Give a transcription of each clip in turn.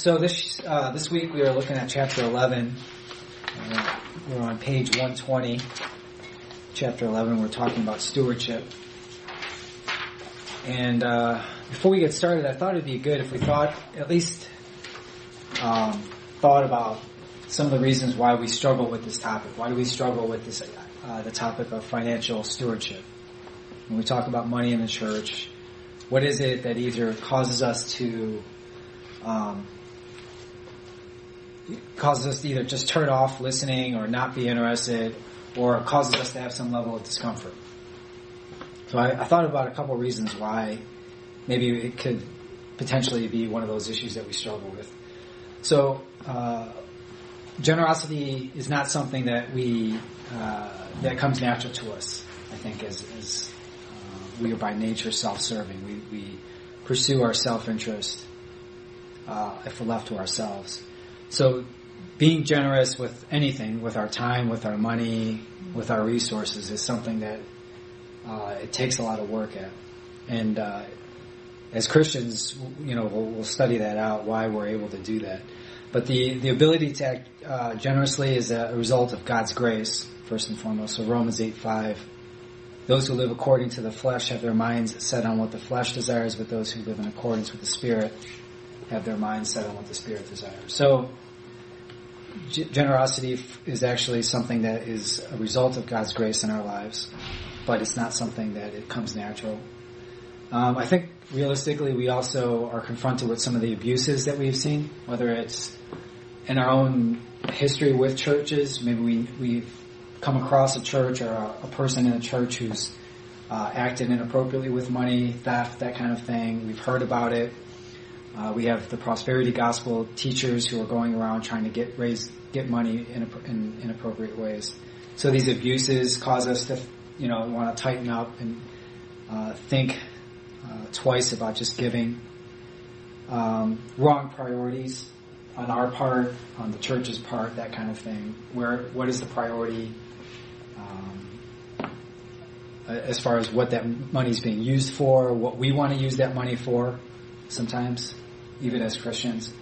So this uh, this week we are looking at chapter 11. Uh, we're on page 120. Chapter 11. We're talking about stewardship. And uh, before we get started, I thought it'd be good if we thought at least um, thought about some of the reasons why we struggle with this topic. Why do we struggle with this uh, the topic of financial stewardship? When we talk about money in the church, what is it that either causes us to um, causes us to either just turn off listening or not be interested, or causes us to have some level of discomfort. So I, I thought about a couple reasons why maybe it could potentially be one of those issues that we struggle with. So uh, generosity is not something that we uh, that comes natural to us. I think as, as uh, we are by nature self-serving, we, we pursue our self-interest uh, if we're left to ourselves. So being generous with anything, with our time, with our money, with our resources is something that uh, it takes a lot of work at. And uh, as Christians, you know, we'll, we'll, study that out, why we're able to do that. But the, the ability to act uh, generously is a result of God's grace, first and foremost. So Romans 8, 5. Those who live according to the flesh have their minds set on what the flesh desires, but those who live in accordance with the Spirit have their minds set on what the Spirit desires. So, generosity is actually something that is a result of God's grace in our lives, but it's not something that it comes natural. Um, I think realistically, we also are confronted with some of the abuses that we've seen, whether it's in our own history with churches. Maybe we we've come across a church or a, a person in a church who's uh, acted inappropriately with money, theft, that kind of thing. We've heard about it. Uh, we have the prosperity gospel teachers who are going around trying to get raise get money in, in inappropriate ways. So these abuses cause us to, you know, want to tighten up and uh, think uh, twice about just giving. Um, wrong priorities on our part, on the church's part, that kind of thing. Where what is the priority? Um, as far as what that money is being used for, what we want to use that money for, sometimes even as Christians.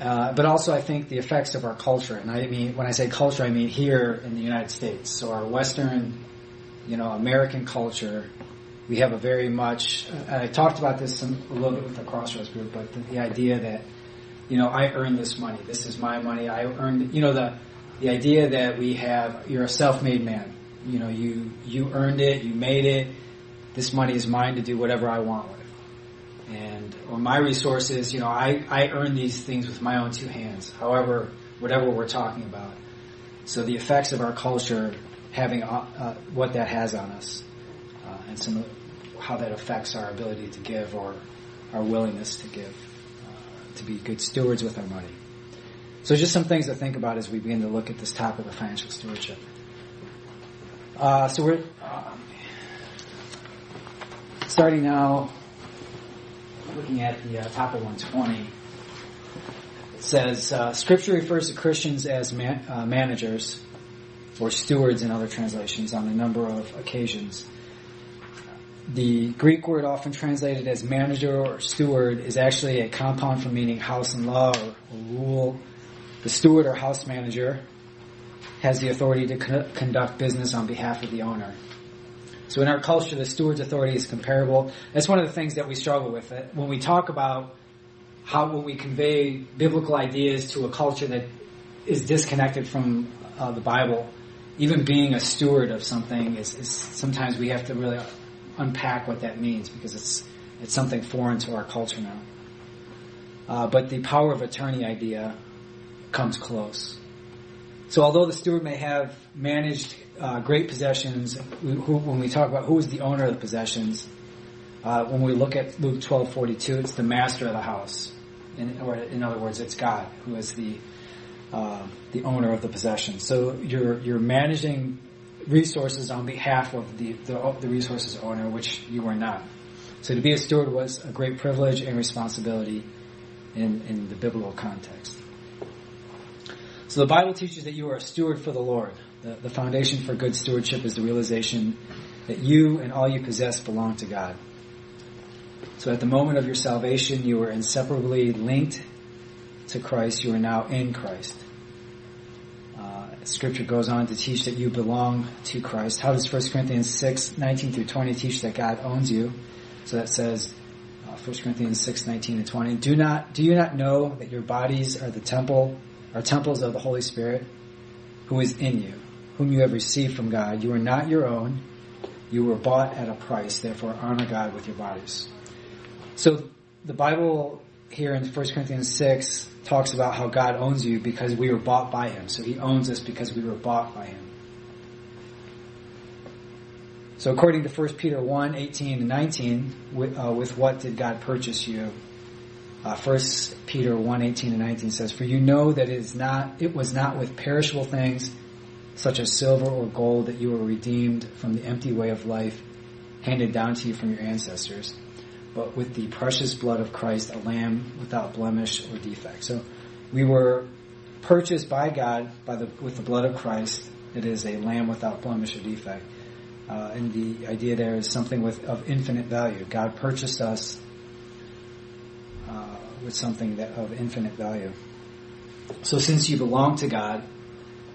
Uh, but also, I think the effects of our culture, and I mean when I say culture, I mean here in the United States. So our Western, you know, American culture, we have a very much. Uh, I talked about this some, a little bit with the Crossroads group, but the, the, idea that, you know, I earned this money. This is my money. I earned. You know, the the idea that we have. You're a self-made man. You know, you you earned it. You made it. This money is mine to do whatever I want with and or my resources, you know, I, I earn these things with my own two hands. However, whatever we're talking about. So the effects of our culture having uh, uh, what that has on us, uh, and some how that affects our ability to give or our willingness to give, uh, to be good stewards with our money. So just some things to think about as we begin to look at this topic of financial stewardship. Uh, so we're um, starting now looking at the uh, top of 120, it says uh, Scripture refers to Christians as man, uh, managers or stewards in other translations on a number of occasions. The Greek word often translated as manager or steward is actually a compound from meaning house and law or, or rule. The steward or house manager has the authority to con- conduct business on behalf of the owner. So in our culture, the steward's authority is comparable. That's one of the things that we struggle with. When we talk about how when we convey biblical ideas to a culture that is disconnected from uh, the Bible, even being a steward of something is, is, sometimes we have to really unpack what that means because it's it's something foreign to our culture now. Uh, but the power of attorney idea comes close. So although the steward may have managed uh, great possessions, who, when we talk about who is the owner of the possessions, uh, when we look at Luke twelve forty two, it's the master of the house. In, or in other words, it's God who is the uh, the owner of the possession. So you're you're managing resources on behalf of the, the, the resources owner, which you are not. So to be a steward was a great privilege and responsibility in in the biblical context. So the Bible teaches that you are a steward for the Lord. The, the foundation for good stewardship is the realization that you and all you possess belong to God. So at the moment of your salvation, you were inseparably linked to Christ, you are now in Christ. Uh, scripture goes on to teach that you belong to Christ. How does 1 Corinthians 6, 19 through 20 teach that God owns you? So that says, uh, 1 Corinthians 6, 19 and 20, do not, do you not know that your bodies are the temple, are temples of the Holy Spirit, who is in you, whom you have received from God? You are not your own. You were bought at a price. Therefore honor God with your bodies. So the Bible here in 1 Corinthians 6 talks about how God owns you because we were bought by Him. So He owns us because we were bought by Him. So according to 1 Peter 1, 18 and 19, with, uh, with what did God purchase you? Uh, 1 Peter 1, 18 and 19 says, For you know that it is not, it was not with perishable things, such as silver or gold, that you were redeemed from the empty way of life handed down to you from your ancestors, but with the precious blood of Christ, a lamb without blemish or defect. So we were purchased by God by the, with the blood of Christ. It is a lamb without blemish or defect. Uh, and the idea there is something with of infinite value. God purchased us uh, with something that of infinite value. So since you belong to God,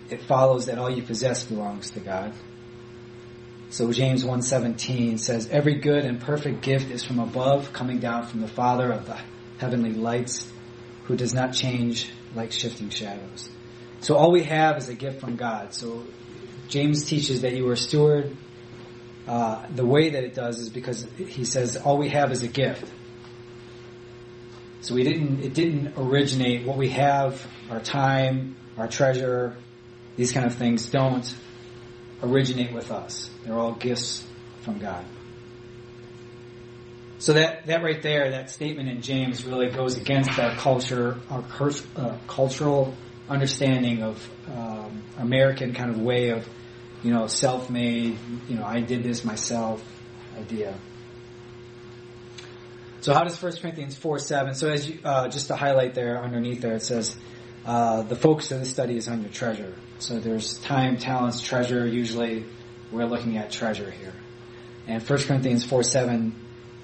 it follows that all you possess belongs to God. So James 1:17 says every good and perfect gift is from above coming down from the Father of the heavenly lights who does not change like shifting shadows. So all we have is a gift from God. So James teaches that you are a steward. Uh, the way that it does is because he says all we have is a gift. So we didn't, it didn't originate what we have, our time, our treasure, these kind of things don't originate with us. They're all gifts from God. So that, that right there, that statement in James really goes against our culture, our uh, cultural understanding of um, American kind of way of, you know, self-made, you know, I did this myself idea. So how does 1 Corinthians 4, 7, so as you, uh, just to highlight there underneath there, it says, uh, the focus of the study is on your treasure. So there's time, talents, treasure. Usually we're looking at treasure here. And 1 Corinthians 4 7,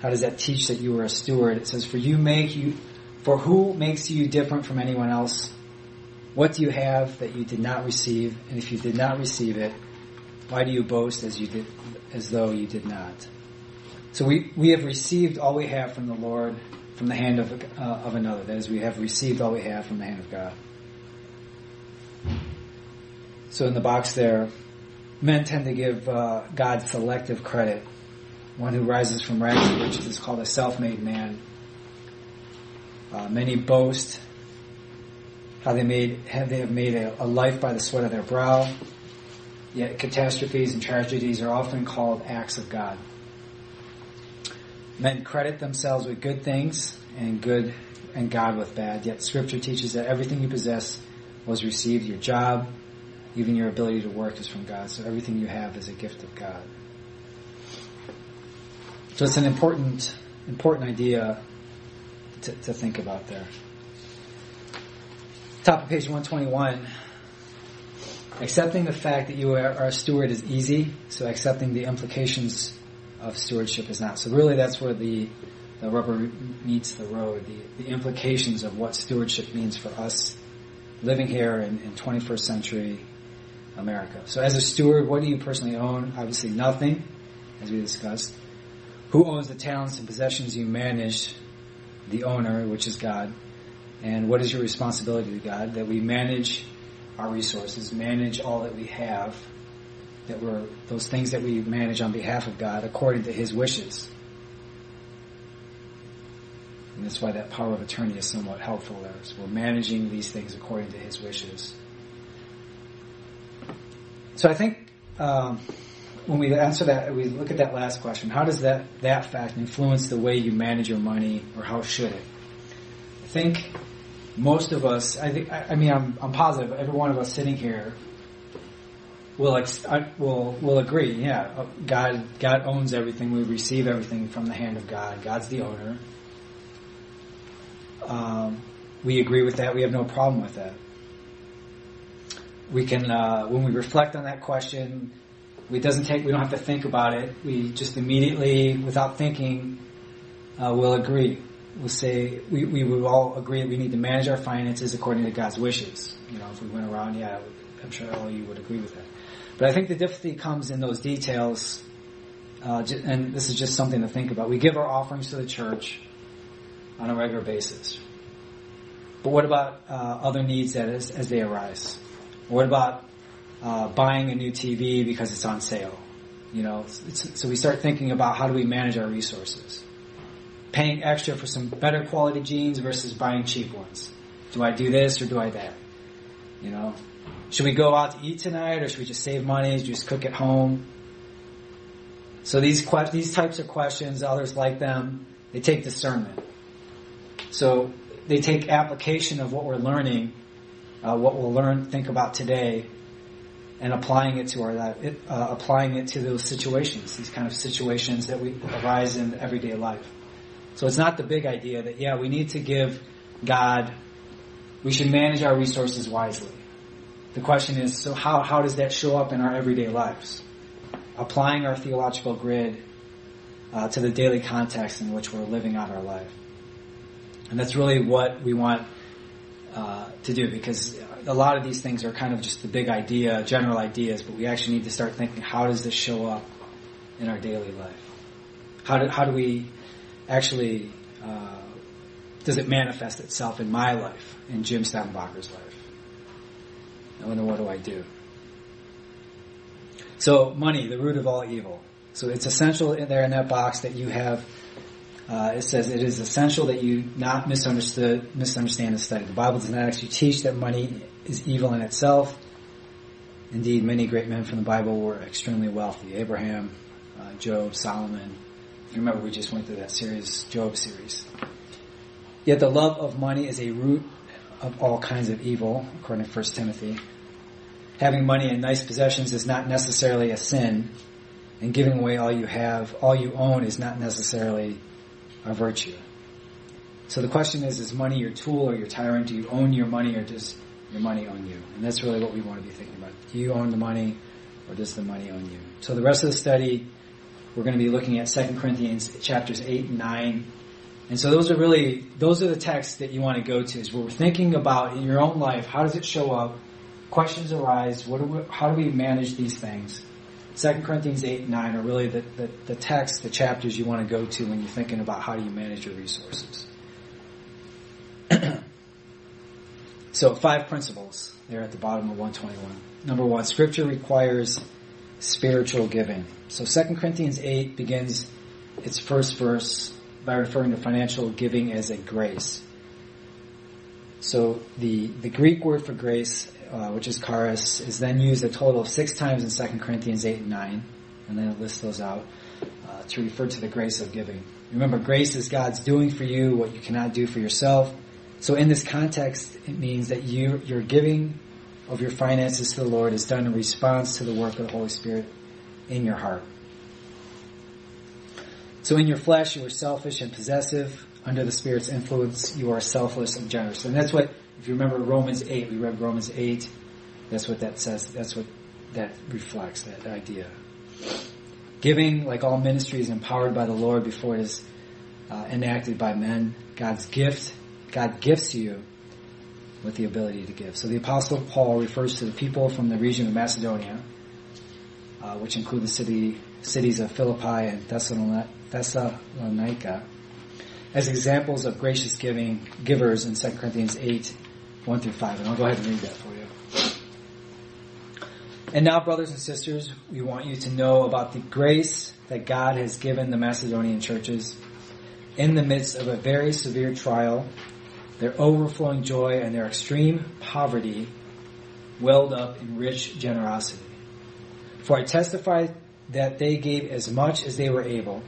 how does that teach that you are a steward? It says, For you make you, for who makes you different from anyone else? What do you have that you did not receive? And if you did not receive it, why do you boast as you did, as though you did not? So we, we have received all we have from the Lord from the hand of, uh, of another. That is, we have received all we have from the hand of God. So in the box there, men tend to give uh, God selective credit. One who rises from rags to riches is called a self-made man. Uh, many boast how they made have they have made a, a life by the sweat of their brow. Yet catastrophes and tragedies are often called acts of God. Men credit themselves with good things and good and God with bad. Yet Scripture teaches that everything you possess was received. Your job, even your ability to work is from God. So everything you have is a gift of God. So it's an important, important idea to, to think about there. Top of page 121. Accepting the fact that you are, are a steward is easy, so accepting the implications of stewardship is not. So really that's where the, the rubber meets the road, the, the implications of what stewardship means for us living here in, in 21st century America. So as a steward, what do you personally own? Obviously nothing, as we discussed. Who owns the talents and possessions you manage? The owner, which is God. And what is your responsibility to God? That we manage our resources, manage all that we have, that we're, those things that we manage on behalf of God according to His wishes. And that's why that power of attorney is somewhat helpful there. So we're managing these things according to His wishes. So I think um, when we answer that, we look at that last question. How does that that fact influence the way you manage your money, or how should it? I think most of us. I think. I, mean, I'm, I'm positive. Every one of us sitting here will ex- will will agree. Yeah, God God owns everything. We receive everything from the hand of God. God's the owner. Um, we agree with that. We have no problem with that we can, uh, when we reflect on that question, it doesn't take, we don't have to think about it. We just immediately, without thinking, uh, will agree We'll say we, we would all agree that we need to manage our finances according to God's wishes. You know, if we went around, yeah, I'm sure all of you would agree with that. But I think the difficulty comes in those details, uh, and this is just something to think about. We give our offerings to the church on a regular basis. But what about uh, other needs that is, as they arise? What about uh, buying a new TV because it's on sale? You know, so we start thinking about how do we manage our resources. Paying extra for some better quality jeans versus buying cheap ones. Do I do this or do I that? You know, should we go out to eat tonight or should we just save money, and just cook at home? So these these types of questions, others like them, they take discernment. So they take application of what we're learning, uh, what we'll learn, think about today, and applying it to our life, uh, applying it to those situations, these kind of situations that we arise in everyday life. So it's not the big idea that yeah, we need to give God, we should manage our resources wisely. The question is, so how how does that show up in our everyday lives? Applying our theological grid uh, to the daily context in which we're living out our life. And that's really what we want uh, to do because a lot of these things are kind of just the big idea, general ideas, but we actually need to start thinking how does this show up in our daily life? How do, how do we actually, uh, does it manifest itself in my life, in Jim Steinbacher's life? And then what do I do? So money, the root of all evil. So it's essential there in that box that you have uh, it says it is essential that you not misunderstood, misunderstand and study. The Bible does not actually teach that money is evil in itself. Indeed, many great men from the Bible were extremely wealthy. Abraham, uh, Job, Solomon. If you remember, we just went through that series, Job series. Yet the love of money is a root of all kinds of evil, according to 1 Timothy. Having money and nice possessions is not necessarily a sin, and giving away all you have, all you own is not necessarily a virtue. So the question is, is money your tool or your tyrant? Do you own your money or does your money own you? And that's really what we want to be thinking about. Do you own the money or does the money own you? So the rest of the study, we're going to be looking at 2 Corinthians chapters 8 and 9. And so those are really, those are the texts that you want to go to is where we're thinking about in your own life, how does it show up? Questions arise. What do we, how do we manage these things? 2 Corinthians 8 and 9 are really the, the, the texts, the chapters you want to go to when you're thinking about how do you manage your resources. so five principles there at the bottom of 121. Number one, scripture requires spiritual giving. So 2 Corinthians 8 begins its first verse by referring to financial giving as a grace. So the, the Greek word for grace uh, which is charis, is then used a total of six times in 2 Corinthians 8 and 9, and then it lists those out uh, to refer to the grace of giving. Remember, grace is God's doing for you what you cannot do for yourself. So in this context, it means that you, your giving of your finances to the Lord is done in response to the work of the Holy Spirit in your heart. So in your flesh, you are selfish and possessive. Under the Spirit's influence, you are selfless and generous. And that's what if you remember Romans 8, we read Romans 8. That's what that says. That's what that reflects, that idea. Giving, like all ministry, is empowered by the Lord before it is uh, enacted by men. God's gift, God gifts you with the ability to give. So the Apostle Paul refers to the people from the region of Macedonia, uh, which include the city, cities of Philippi and Thessalonica, as examples of gracious giving givers in 2 Corinthians 8, 1 through 5. And I'll go ahead and read that for you. And now, brothers and sisters, we want you to know about the grace that God has given the Macedonian churches in the midst of a very severe trial, their overflowing joy and their extreme poverty welled up in rich generosity. For I testify that they gave as much as they were able,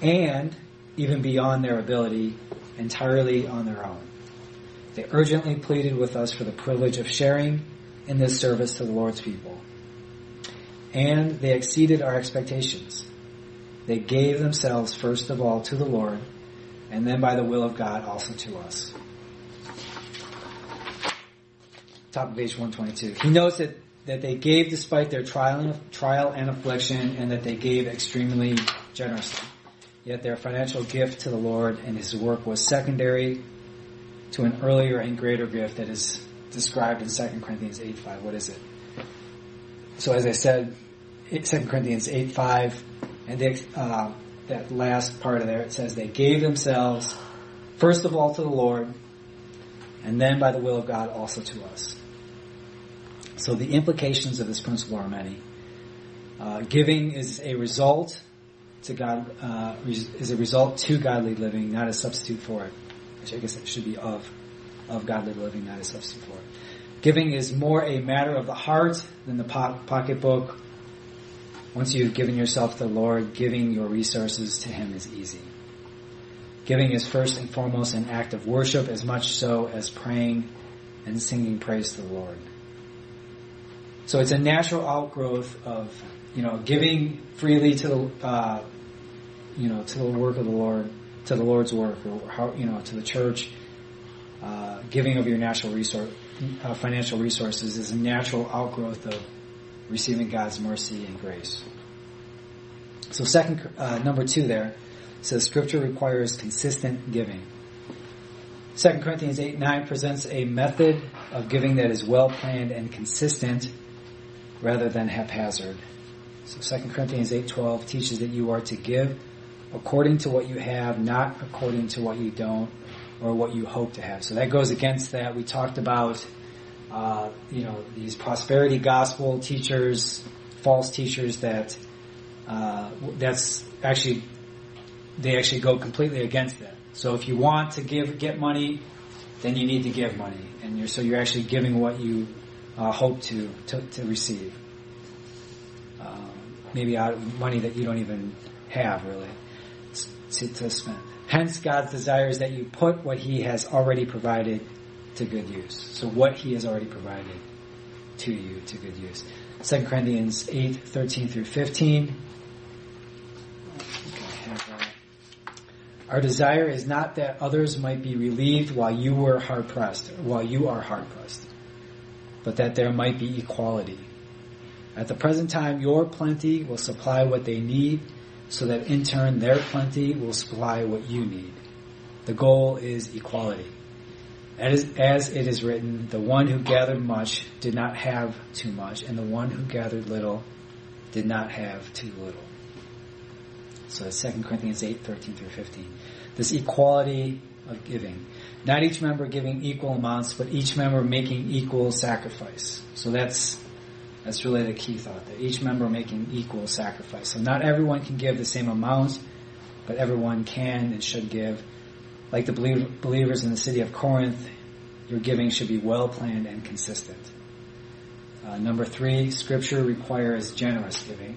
and even beyond their ability, entirely on their own. They urgently pleaded with us for the privilege of sharing in this service to the Lord's people. And they exceeded our expectations. They gave themselves first of all to the Lord, and then by the will of God also to us. Top of page 122. He notes that, that they gave despite their trial and, trial and affliction, and that they gave extremely generously. Yet their financial gift to the Lord and His work was secondary to an earlier and greater gift that is described in 2 Corinthians 8 5. What is it? So as I said, 2 Corinthians 8 5, and they, uh, that last part of there, it says they gave themselves first of all to the Lord, and then by the will of God also to us. So the implications of this principle are many. Uh, giving is a result to God uh, is a result to godly living, not a substitute for it. Which I guess it should be of of godly living, not a substitute for it. Giving is more a matter of the heart than the po- pocketbook. Once you've given yourself to the Lord, giving your resources to Him is easy. Giving is first and foremost an act of worship as much so as praying and singing praise to the Lord. So it's a natural outgrowth of, you know, giving freely to the, uh, you know, to the work of the Lord, to the Lord's work, or how, you know, to the church. Uh, giving of your natural resource, uh, financial resources is a natural outgrowth of receiving God's mercy and grace. So second, uh, number two there says scripture requires consistent giving. 2 Corinthians 8 9 presents a method of giving that is well planned and consistent rather than haphazard. So 2 Corinthians 8.12 teaches that you are to give according to what you have, not according to what you don't or what you hope to have. So that goes against that. We talked about, uh, you know, these prosperity gospel teachers, false teachers that uh, that's actually they actually go completely against that. So if you want to give get money, then you need to give money, and you're so you're actually giving what you uh, hope to, to, to receive. Maybe out of money that you don't even have really to, to spend. Hence, God's desire is that you put what He has already provided to good use. So what He has already provided to you to good use. 2 Corinthians 8, 13 through 15. Our desire is not that others might be relieved while you were hard pressed, while you are hard pressed, but that there might be equality. At the present time, your plenty will supply what they need, so that in turn their plenty will supply what you need. The goal is equality. As, as it is written, the one who gathered much did not have too much, and the one who gathered little did not have too little. So that's 2 Corinthians 8, 13 through 15. This equality of giving. Not each member giving equal amounts, but each member making equal sacrifice. So that's, that's really the key thought that Each member making equal sacrifice. So not everyone can give the same amount, but everyone can and should give. Like the believers in the city of Corinth, your giving should be well planned and consistent. Uh, number three, scripture requires generous giving.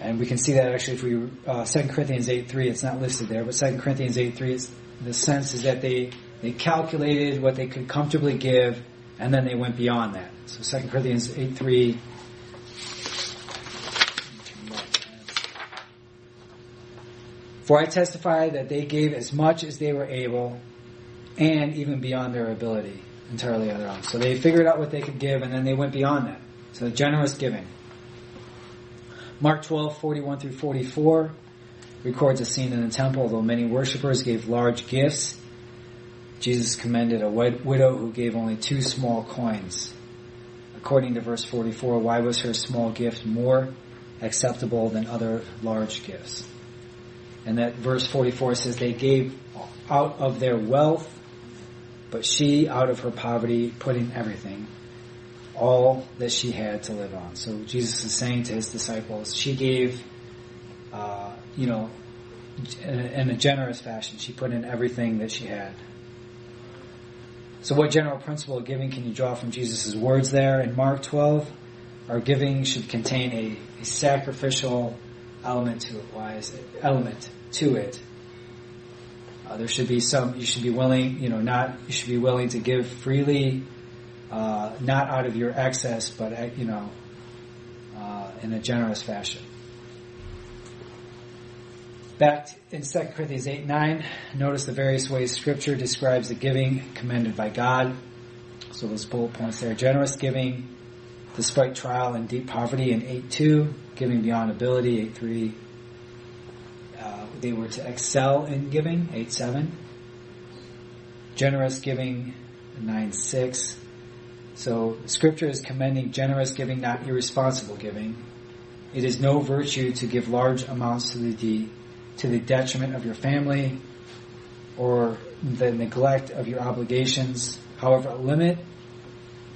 And we can see that actually if we, uh, 2 Corinthians 8 3, it's not listed there, but 2 Corinthians 8 3, is, the sense is that they, they calculated what they could comfortably give, and then they went beyond that. So 2 Corinthians 8 3, For I testify that they gave as much as they were able, and even beyond their ability, entirely on their own. So they figured out what they could give, and then they went beyond that. So generous giving. Mark 12, 41 through 44 records a scene in the temple. Although many worshippers gave large gifts, Jesus commended a widow who gave only two small coins. According to verse 44, why was her small gift more acceptable than other large gifts? And that verse 44 says they gave out of their wealth, but she out of her poverty put in everything all that she had to live on. So Jesus is saying to his disciples, she gave, uh, you know, in a generous fashion. She put in everything that she had. So what general principle of giving can you draw from Jesus' words there in Mark 12? Our giving should contain a, a sacrificial element to it. It? Element to it. Uh, there should be some, you should be willing, you know, not, you should be willing to give freely, uh, not out of your excess, but uh, you know, uh, in a generous fashion. Back in 2 Corinthians 8 9, notice the various ways Scripture describes the giving commended by God. So those bullet points there. Generous giving despite trial and deep poverty in 8 2. giving beyond ability, 8 3. Uh, they were to excel in giving, 8 7. Generous giving, 9 6. So scripture is commending generous giving, not irresponsible giving. It is no virtue to give large amounts to the to the detriment of your family or the neglect of your obligations. However, a limit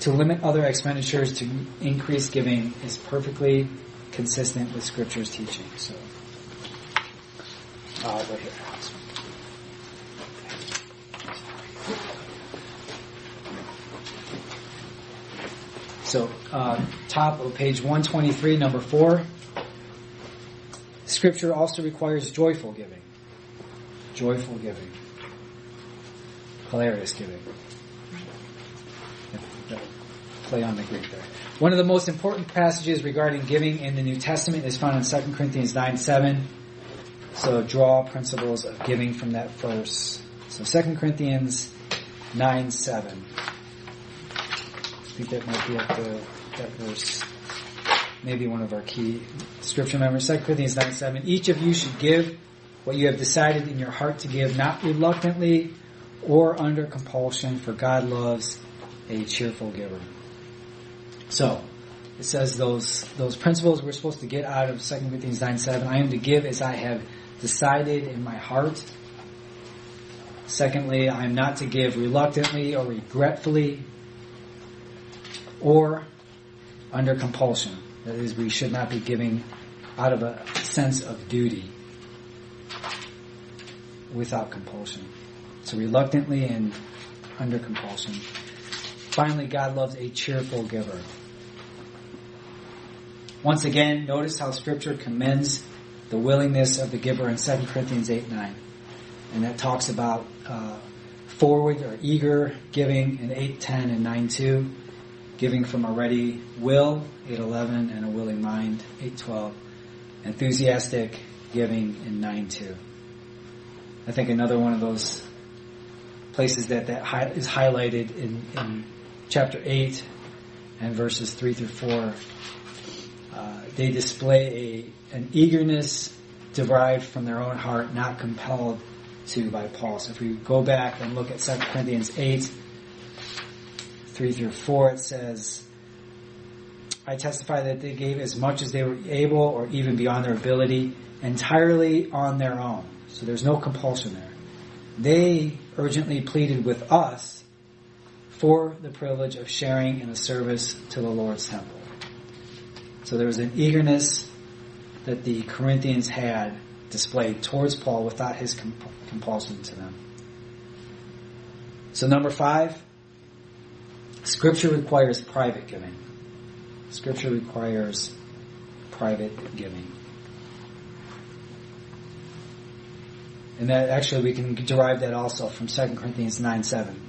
to limit other expenditures to increase giving is perfectly consistent with Scripture's teaching. So, uh, right here. So, uh, top of page 123, number four. Scripture also requires joyful giving. Joyful giving. Hilarious giving. Play on the Greek there. One of the most important passages regarding giving in the New Testament is found in 2 Corinthians 9 7. So draw principles of giving from that verse. So 2 Corinthians 9 7 I think that might be at the that verse. Maybe one of our key scripture members. 2 Corinthians 9 7. Each of you should give what you have decided in your heart to give, not reluctantly or under compulsion, for God loves a cheerful giver. So, it says those, those principles we're supposed to get out of 2 Corinthians 9 7. I am to give as I have decided in my heart. Secondly, I am not to give reluctantly or regretfully, or under compulsion. That is, we should not be giving out of a sense of duty without compulsion. So reluctantly and under compulsion. Finally, God loves a cheerful giver. Once again, notice how scripture commends the willingness of the giver in 2 Corinthians 8 9. And that talks about uh, forward or eager giving in 8 10 and 9 2 giving from a ready will, 811, and a willing mind, 812. Enthusiastic giving in 9.2. I think another one of those places that that hi- is highlighted in, in chapter 8 and verses 3 through 4, uh, they display a, an eagerness derived from their own heart, not compelled to by Paul. So if we go back and look at 2 Corinthians 8, 3 through 4, it says, I testify that they gave as much as they were able or even beyond their ability, entirely on their own. So there's no compulsion there. They urgently pleaded with us for the privilege of sharing in the service to the Lord's temple. So there was an eagerness that the Corinthians had displayed towards Paul without his compulsion to them. So number five, Scripture requires private giving. Scripture requires private giving. And that actually we can derive that also from 2 Corinthians 9 7.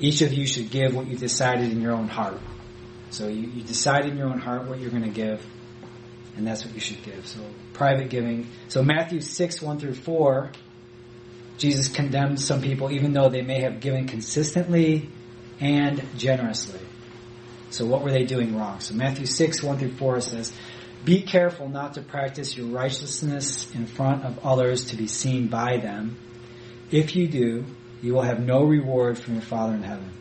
Each of you should give what you decided in your own heart. So you, you decide in your own heart what you're going to give, and that's what you should give. So private giving. So Matthew 6 1 through 4, Jesus condemns some people even though they may have given consistently and generously. So what were they doing wrong? So Matthew 6, 1 through 4 says, Be careful not to practice your righteousness in front of others to be seen by them. If you do, you will have no reward from your Father in heaven.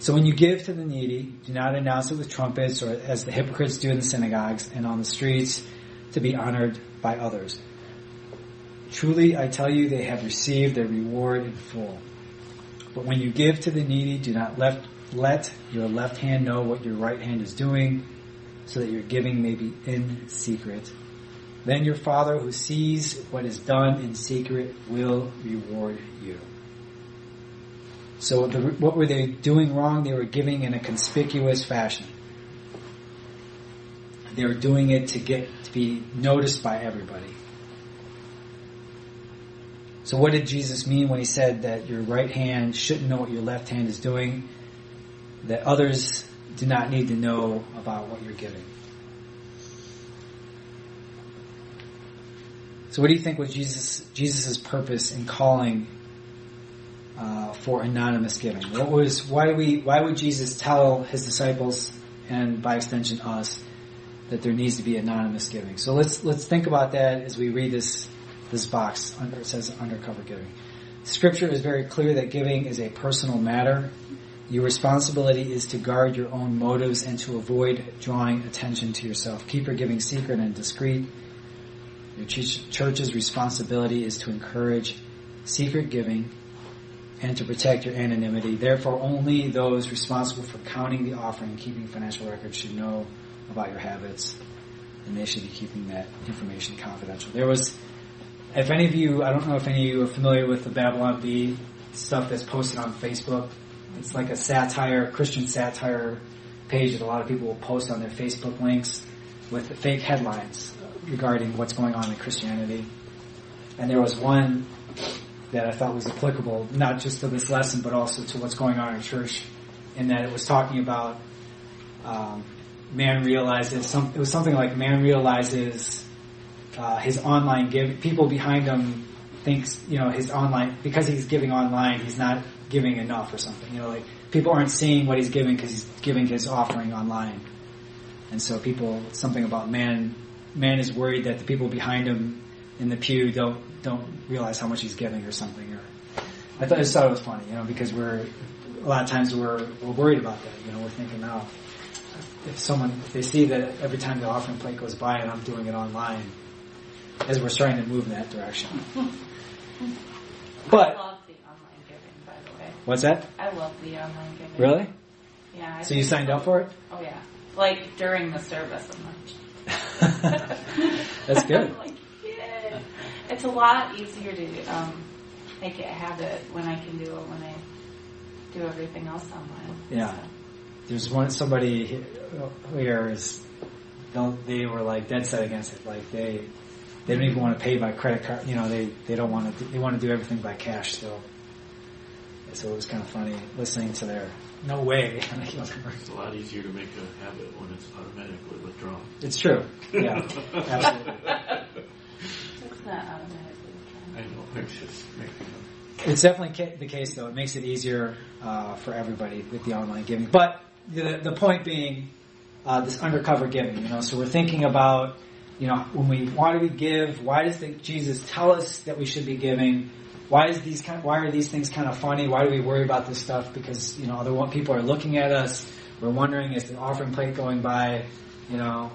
So when you give to the needy, do not announce it with trumpets or as the hypocrites do in the synagogues and on the streets to be honored by others. Truly, I tell you, they have received their reward in full. But when you give to the needy, do not left, let your left hand know what your right hand is doing, so that your giving may be in secret. Then your Father who sees what is done in secret will reward you. So the, what were they doing wrong? They were giving in a conspicuous fashion. They were doing it to get to be noticed by everybody. So what did Jesus mean when he said that your right hand shouldn't know what your left hand is doing? That others do not need to know about what you're giving. So what do you think was Jesus Jesus' purpose in calling uh, for anonymous giving? What was why we why would Jesus tell his disciples and by extension us that there needs to be anonymous giving. So let's let's think about that as we read this this box under it says undercover giving. Scripture is very clear that giving is a personal matter. Your responsibility is to guard your own motives and to avoid drawing attention to yourself. Keep your giving secret and discreet. Your church's responsibility is to encourage secret giving and to protect your anonymity. Therefore, only those responsible for counting the offering and keeping financial records should know about your habits, and they should be keeping that information confidential. There was, if any of you, I don't know if any of you are familiar with the Babylon Bee stuff that's posted on Facebook. It's like a satire, Christian satire page that a lot of people will post on their Facebook links with fake headlines regarding what's going on in Christianity. And there was one that I thought was applicable, not just to this lesson, but also to what's going on in church, in that it was talking about um, man realizes some. It was something like man realizes uh, his online give. People behind him thinks you know his online because he's giving online, he's not giving enough or something. You know, like people aren't seeing what he's giving because he's giving his offering online, and so people something about man. Man is worried that the people behind him in the pew don't don't realize how much he's giving or something. Or I thought I just thought it was funny, you know, because we're a lot of times we're we're worried about that. You know, we're thinking now if someone if they see that every time the offering plate goes by and I'm doing it online, as we're starting to move in that direction. But I love the online giving, by the way. what's that? I love the online giving. Really? Yeah. I So you signed up for it? Oh yeah. Like during the service, I'm like. That's good. I'm like, yeah. It's a lot easier to um, make it a habit when I can do it when I do everything else online. Yeah. So, There's one somebody he- here is they were like dead set against it. Like they they don't even want to pay by credit card. You know, they they don't want to. They want to do everything by cash still. So it was kind of funny listening to their no way. It's a lot easier to make a habit when it's automatically withdrawn. it's true. Yeah, absolutely. it's not automatically. I know, it's just making It's definitely ca- the case, though. It makes it easier uh, for everybody with the online giving. But the the point being, uh, this undercover giving. You know, so we're thinking about, you know, when we why do we give? Why does the, Jesus tell us that we should be giving? Why is these kind? Why are these things kind of funny? Why do we worry about this stuff? Because you know, other people are looking at us. We're wondering is the offering plate going by? You know,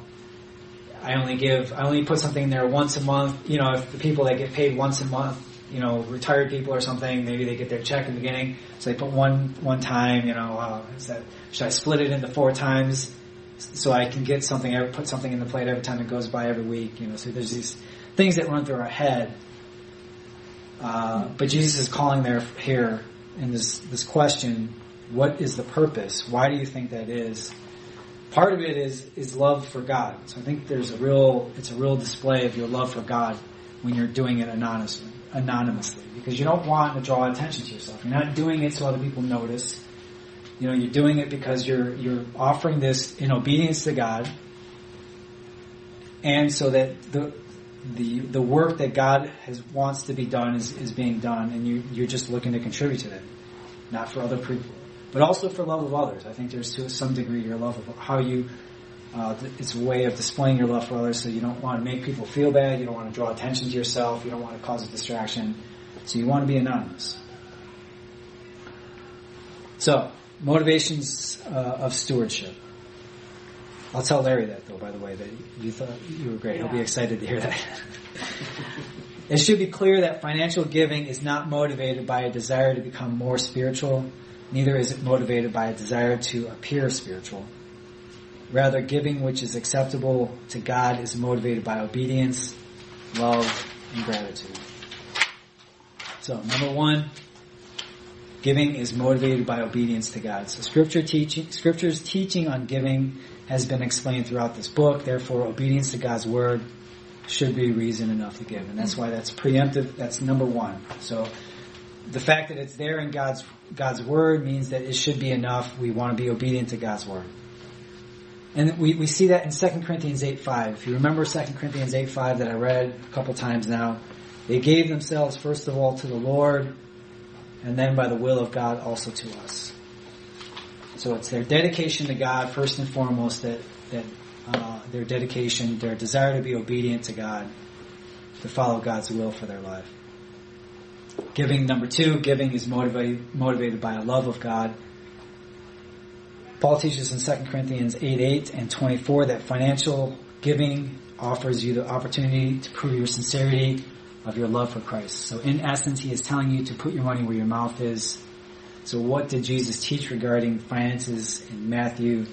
I only give, I only put something in there once a month. You know, if the people that get paid once a month, you know, retired people or something, maybe they get their check in the beginning, so they put one one time. You know, uh, is that should I split it into four times so I can get something? Put something in the plate every time it goes by every week. You know, so there's these things that run through our head. Uh, but Jesus is calling there here in this this question: What is the purpose? Why do you think that is? part of it is is love for God. So I think there's a real it's a real display of your love for God when you're doing it anonymously, anonymously, because you don't want to draw attention to yourself. You're not doing it so other people notice. You know, you're doing it because you're you're offering this in obedience to God, and so that the the the work that God has wants to be done is, is being done, and you you're just looking to contribute to that, not for other people but also for love of others. I think there's to some degree your love of how you. Uh, it's a way of displaying your love for others, so you don't want to make people feel bad. You don't want to draw attention to yourself. You don't want to cause a distraction. So you want to be anonymous. So motivations uh, of stewardship. I'll tell Larry that though. By the way, that you thought you were great. He'll be excited to hear that. It should be clear that financial giving is not motivated by a desire to become more spiritual, neither is it motivated by a desire to appear spiritual. Rather, giving which is acceptable to God is motivated by obedience, love, and gratitude. So, number one, giving is motivated by obedience to God. So, scripture teaching, scripture's teaching on giving has been explained throughout this book. Therefore, obedience to God's word should be reason enough to give. And that's why that's preemptive. That's number one. So the fact that it's there in God's, God's word means that it should be enough. We want to be obedient to God's word. And we, we see that in 2 Corinthians 8 5. If you remember 2 Corinthians 8 5 that I read a couple times now, they gave themselves first of all to the Lord and then by the will of God also to us. So it's their dedication to God first and foremost that, that uh, their dedication, their desire to be obedient to God, to follow God's will for their life. Giving, number two, giving is motivated, motivated by a love of God. Paul teaches in 2 Corinthians 8, 8 and 24 that financial giving offers you the opportunity to prove your sincerity of your love for Christ. So in essence, he is telling you to put your money where your mouth is. So what did Jesus teach regarding finances in Matthew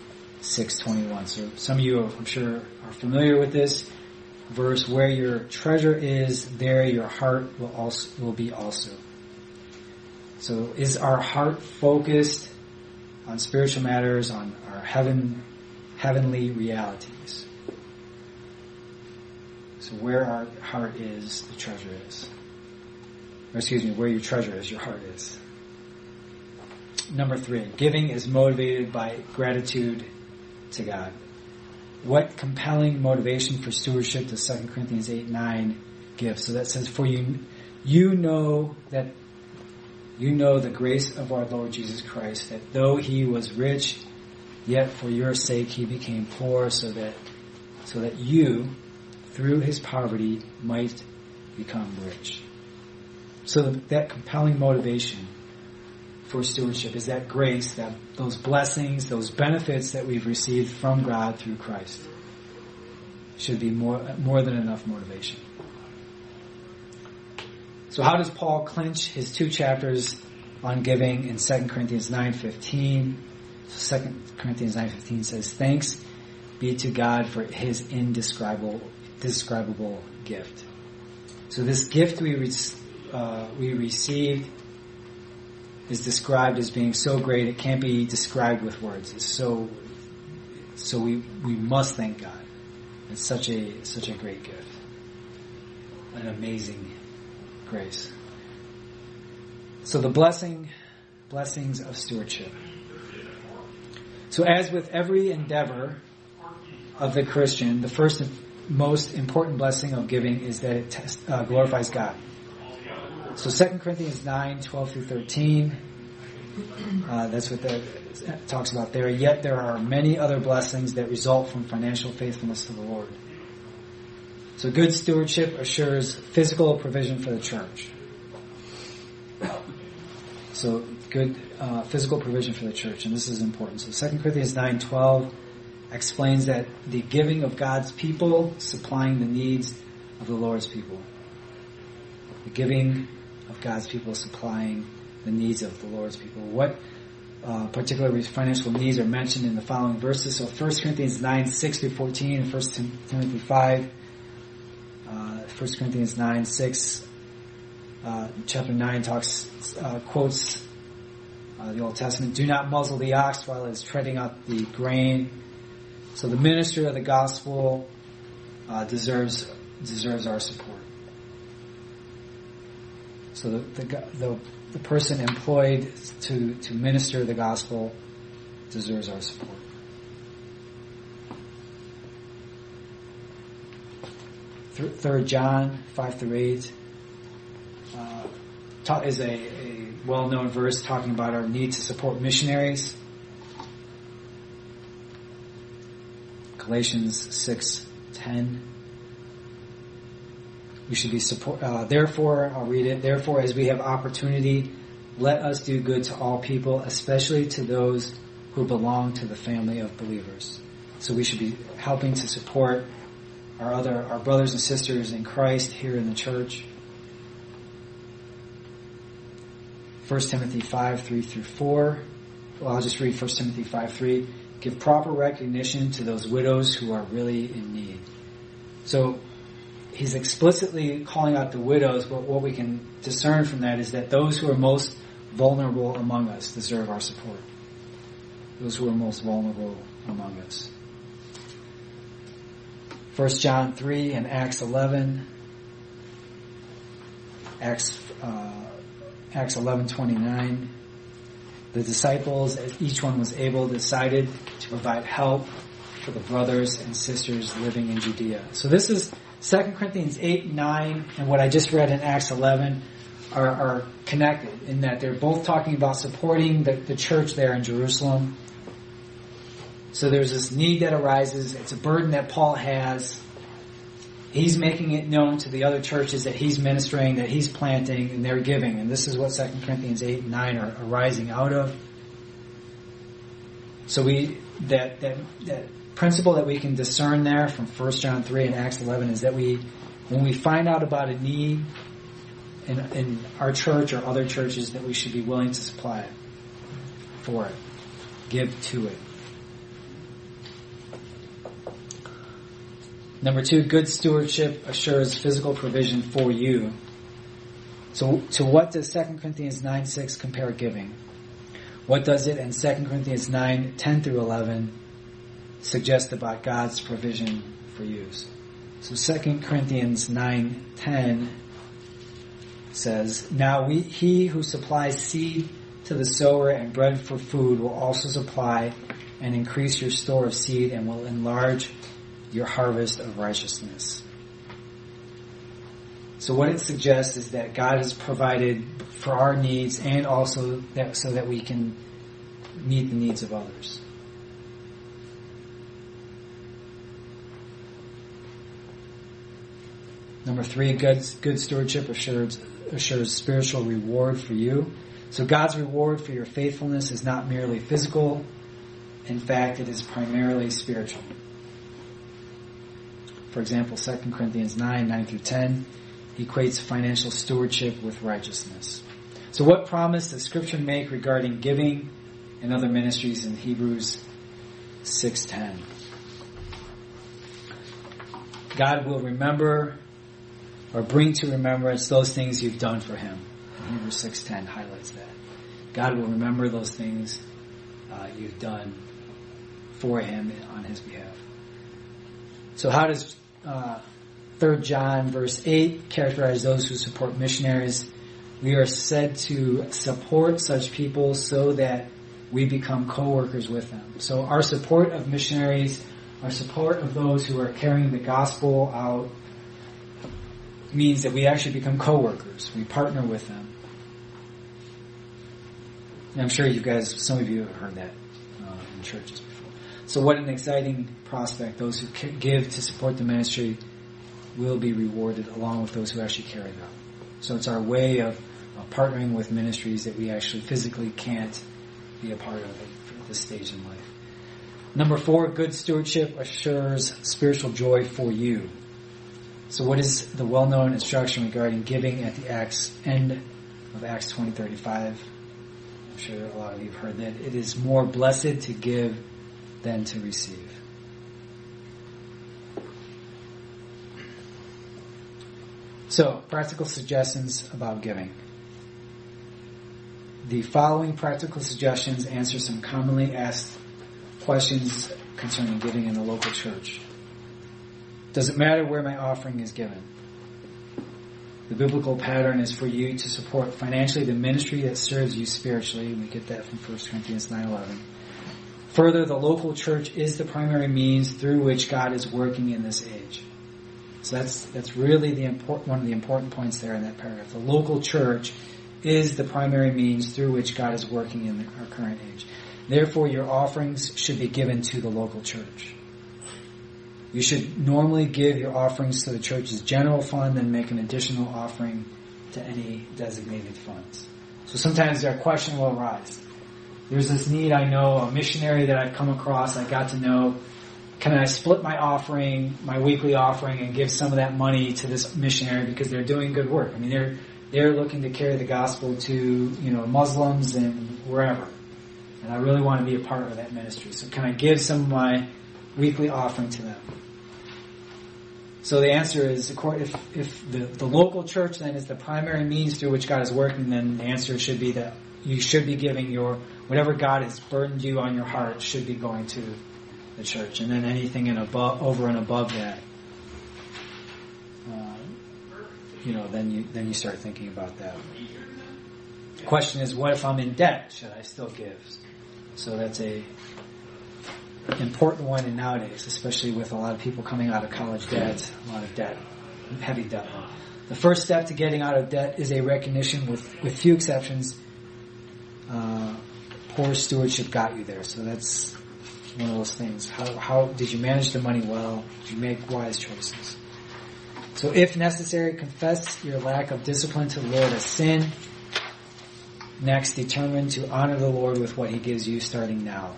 6:21? So some of you, I'm sure, are familiar with this verse. Where your treasure is, there your heart will also will be also. So is our heart focused on spiritual matters, on our heaven, heavenly realities? So where our heart is, the treasure is. Or excuse me, where your treasure is, your heart is. Number three, giving is motivated by gratitude to God. What compelling motivation for stewardship does 2 Corinthians 8, 9 give? So that says, for you, you know that you know the grace of our Lord Jesus Christ, that though he was rich, yet for your sake he became poor so that, so that you, through his poverty might become rich. So that compelling motivation for stewardship is that grace, that those blessings, those benefits that we've received from God through Christ should be more, more than enough motivation. So how does Paul clinch his two chapters on giving in 2 Corinthians 9.15? 2 Corinthians 9.15 says, Thanks be to God for his indescribable indescribable gift. So this gift we re- uh, we received is described as being so great it can't be described with words. It's so so we we must thank God. It's such a such a great gift, an amazing grace. So the blessing blessings of stewardship. So as with every endeavor of the Christian, the first most important blessing of giving is that it test, uh, glorifies God. So 2 Corinthians 9, 12 through 13, uh, that's what that talks about there. Yet there are many other blessings that result from financial faithfulness to the Lord. So good stewardship assures physical provision for the church. So good uh, physical provision for the church, and this is important. So 2 Corinthians 9, 12, explains that the giving of God's people supplying the needs of the Lord's people. The giving of God's people supplying the needs of the Lord's people. What uh, particular financial needs are mentioned in the following verses? So 1 Corinthians 9, 6 through 14, and 1 Timothy 5, uh, 1 Corinthians 9, 6, uh, chapter 9 talks, uh, quotes uh, the Old Testament, do not muzzle the ox while it is treading out the grain so the ministry of the gospel uh, deserves deserves our support. So the, the the, the person employed to to minister the gospel deserves our support. Third John five through eight uh, is a, a well-known verse talking about our need to support missionaries. Galatians 6:10. We should be support. Uh, therefore, I'll read it. Therefore, as we have opportunity, let us do good to all people, especially to those who belong to the family of believers. So we should be helping to support our other our brothers and sisters in Christ here in the church. 1 Timothy 5, 3 through 4. Well, I'll just read 1 Timothy 5, 3 give proper recognition to those widows who are really in need. So he's explicitly calling out the widows, but what we can discern from that is that those who are most vulnerable among us deserve our support. Those who are most vulnerable among us. 1 John 3 and Acts 11. Acts, uh, Acts 11, 29. The disciples, each one was able, decided to provide help for the brothers and sisters living in Judea. So this is 2 Corinthians 8, 9, and what I just read in Acts 11 are, are connected in that they're both talking about supporting the, the church there in Jerusalem. So there's this need that arises. It's a burden that Paul has. He's making it known to the other churches that he's ministering, that he's planting, and they're giving. And this is what 2 Corinthians 8 and 9 are arising out of. So we, that, that, that principle that we can discern there from 1 John 3 and Acts 11 is that we, when we find out about a need in, in our church or other churches, that we should be willing to supply it for it, give to it. Number two, good stewardship assures physical provision for you. So, to what does 2 Corinthians 9 6 compare giving? What does it in 2 Corinthians 9 10 through 11 suggest about God's provision for use? So 2 Corinthians 9 10 says, Now we, he who supplies seed to the sower and bread for food will also supply and increase your store of seed and will enlarge your harvest of righteousness. So what it suggests is that God has provided for our needs and also that so that we can meet the needs of others. Number three, good, good stewardship assures, assures spiritual reward for you. So God's reward for your faithfulness is not merely physical. In fact, it is primarily spiritual. For example, 2 Corinthians 9, 9 through 10 equates financial stewardship with righteousness. So what promise does scripture make regarding giving and other ministries in Hebrews 6.10? God will remember or bring to remembrance those things you've done for him. Hebrews 6.10 highlights that. God will remember those things uh, you've done for him on his behalf. So how does uh, 3 John verse 8 characterize those who support missionaries. We are said to support such people so that we become co-workers with them. So our support of missionaries, our support of those who are carrying the gospel out means that we actually become co-workers. We partner with them. And I'm sure you guys, some of you have heard that uh, in churches before. So what an exciting prospect. Those who give to support the ministry will be rewarded along with those who actually carry them. So it's our way of, of partnering with ministries that we actually physically can't be a part of at this stage in life. Number four, good stewardship assures spiritual joy for you. So what is the well-known instruction regarding giving at the Acts end of Acts 20:35? I'm sure a lot of you have heard that. It is more blessed to give than to receive. So, practical suggestions about giving. The following practical suggestions answer some commonly asked questions concerning giving in the local church. Does it matter where my offering is given? The biblical pattern is for you to support financially the ministry that serves you spiritually. We get that from 1 Corinthians 9:11. Further, the local church is the primary means through which God is working in this age. So that's that's really the important one of the important points there in that paragraph. The local church is the primary means through which God is working in our current age. Therefore, your offerings should be given to the local church. You should normally give your offerings to the church's general fund and make an additional offering to any designated funds. So sometimes their question will arise. There's this need I know, a missionary that I've come across, I got to know, can I split my offering, my weekly offering, and give some of that money to this missionary because they're doing good work? I mean, they're, they're looking to carry the gospel to, you know, Muslims and wherever. And I really want to be a part of that ministry. So can I give some of my weekly offering to them? So the answer is, if, if the, the local church then is the primary means through which God is working, then the answer should be that you should be giving your, whatever God has burdened you on your heart should be going to the church. And then anything in above, over and above that, uh, you know, then you, then you start thinking about that. The question is, what if I'm in debt? Should I still give? So that's a important one in nowadays, especially with a lot of people coming out of college debt, a lot of debt, heavy debt. The first step to getting out of debt is a recognition, with with few exceptions, uh, poor stewardship got you there. So that's one of those things. How, how did you manage the money well? Did you make wise choices? So if necessary, confess your lack of discipline to the Lord as sin. Next, determine to honor the Lord with what He gives you starting now.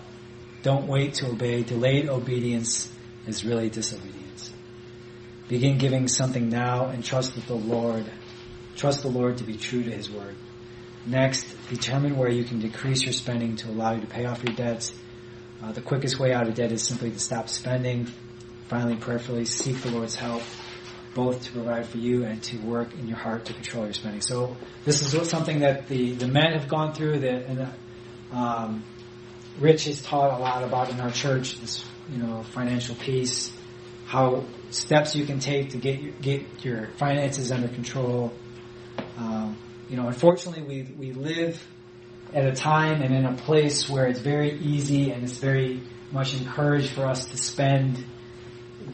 Don't wait to obey. Delayed obedience is really disobedience. Begin giving something now and trust that the Lord, trust the Lord to be true to His word. Next, determine where you can decrease your spending to allow you to pay off your debts. Uh, the quickest way out of debt is simply to stop spending. Finally, prayerfully seek the Lord's help, both to provide for you and to work in your heart to control your spending. So this is something that the, the men have gone through that, and um, Rich has taught a lot about in our church, this, you know, financial peace, how steps you can take to get your, get your finances under control. Um, you know, unfortunately, we we live at a time and in a place where it's very easy and it's very much encouraged for us to spend,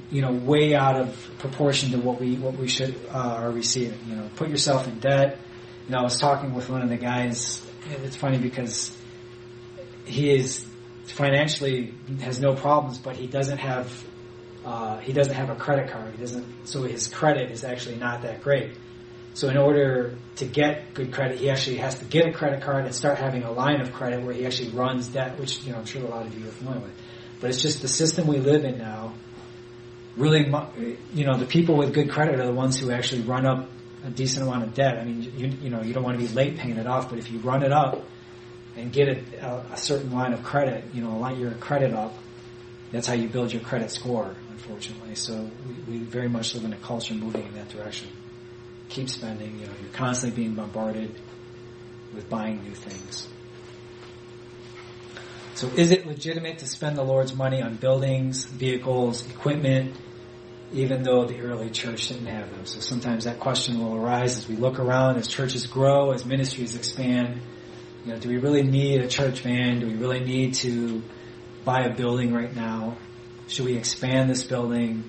you know, way out of proportion to what we what we should uh, are receiving. You know, put yourself in debt. You know, I was talking with one of the guys. It's funny because he is financially has no problems, but he doesn't have uh, he doesn't have a credit card. He doesn't, so his credit is actually not that great. So in order to get good credit, he actually has to get a credit card and start having a line of credit where he actually runs debt, which you know I'm sure a lot of you are familiar with. But it's just the system we live in now. Really, you know, the people with good credit are the ones who actually run up a decent amount of debt. I mean, you, you know, you don't want to be late paying it off, but if you run it up, and get a, uh, a, certain line of credit, you know, line your credit up. That's how you build your credit score, unfortunately. So we, we very much live in a culture moving in that direction. Keep spending, you know, you're constantly being bombarded with buying new things. So is it legitimate to spend the Lord's money on buildings, vehicles, equipment, even though the early church didn't have them? So sometimes that question will arise as we look around, as churches grow, as ministries expand you know, do we really need a church van? Do we really need to buy a building right now? Should we expand this building?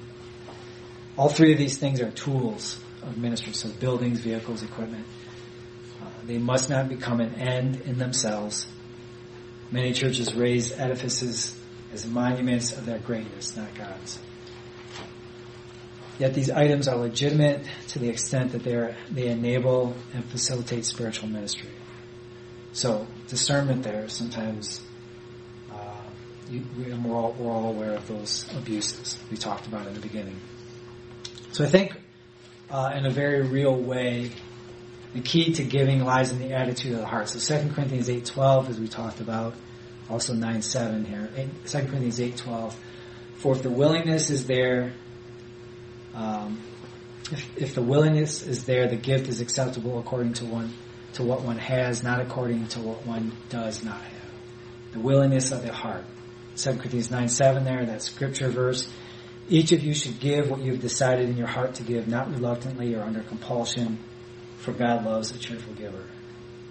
All three of these things are tools of ministry. So buildings, vehicles, equipment. Uh, they must not become an end in themselves. Many churches raise edifices as monuments of their greatness, not God's. Yet these items are legitimate to the extent that they, are, they enable and facilitate spiritual ministry. So discernment there sometimes, uh, you, we're, all, we're all aware of those abuses we talked about in the beginning. So I think uh, in a very real way, the key to giving lies in the attitude of the heart. So 2 Corinthians 8.12, as we talked about, also 9.7 here. 2 Corinthians 8.12, for if the willingness is there, um, if, if the willingness is there, the gift is acceptable according to one to what one has, not according to what one does not have. The willingness of the heart. 2 Corinthians 9 7 there, that scripture verse. Each of you should give what you've decided in your heart to give, not reluctantly or under compulsion, for God loves a cheerful giver.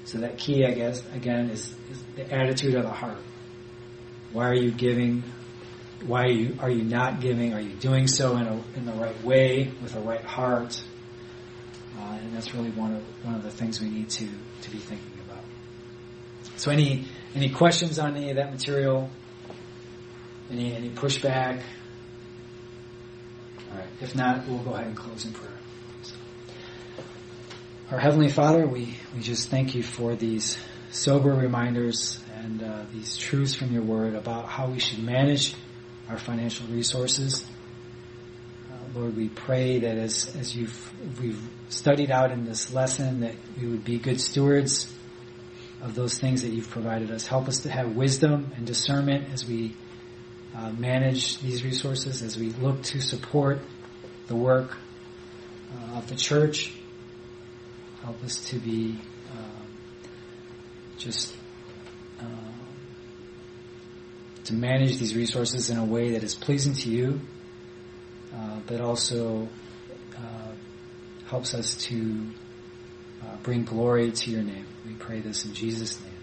So that key, I guess, again, is, is the attitude of the heart. Why are you giving? Why are you, are you not giving? Are you doing so in, a, in the right way, with a right heart? Uh, and that's really one of one of the things we need to to be thinking about. So, any any questions on any of that material? Any any pushback? If not, we'll go ahead and close in prayer. Our heavenly Father, we we just thank you for these sober reminders and uh, these truths from your Word about how we should manage our financial resources. Uh, Lord, we pray that as as you've we've studied out in this lesson that we would be good stewards of those things that you've provided us. Help us to have wisdom and discernment as we uh, manage these resources, as we look to support the work uh, of the church. Help us to be um, just um, to manage these resources in a way that is pleasing to you, uh, but also helps us to uh, bring glory to your name. We pray this in Jesus' name.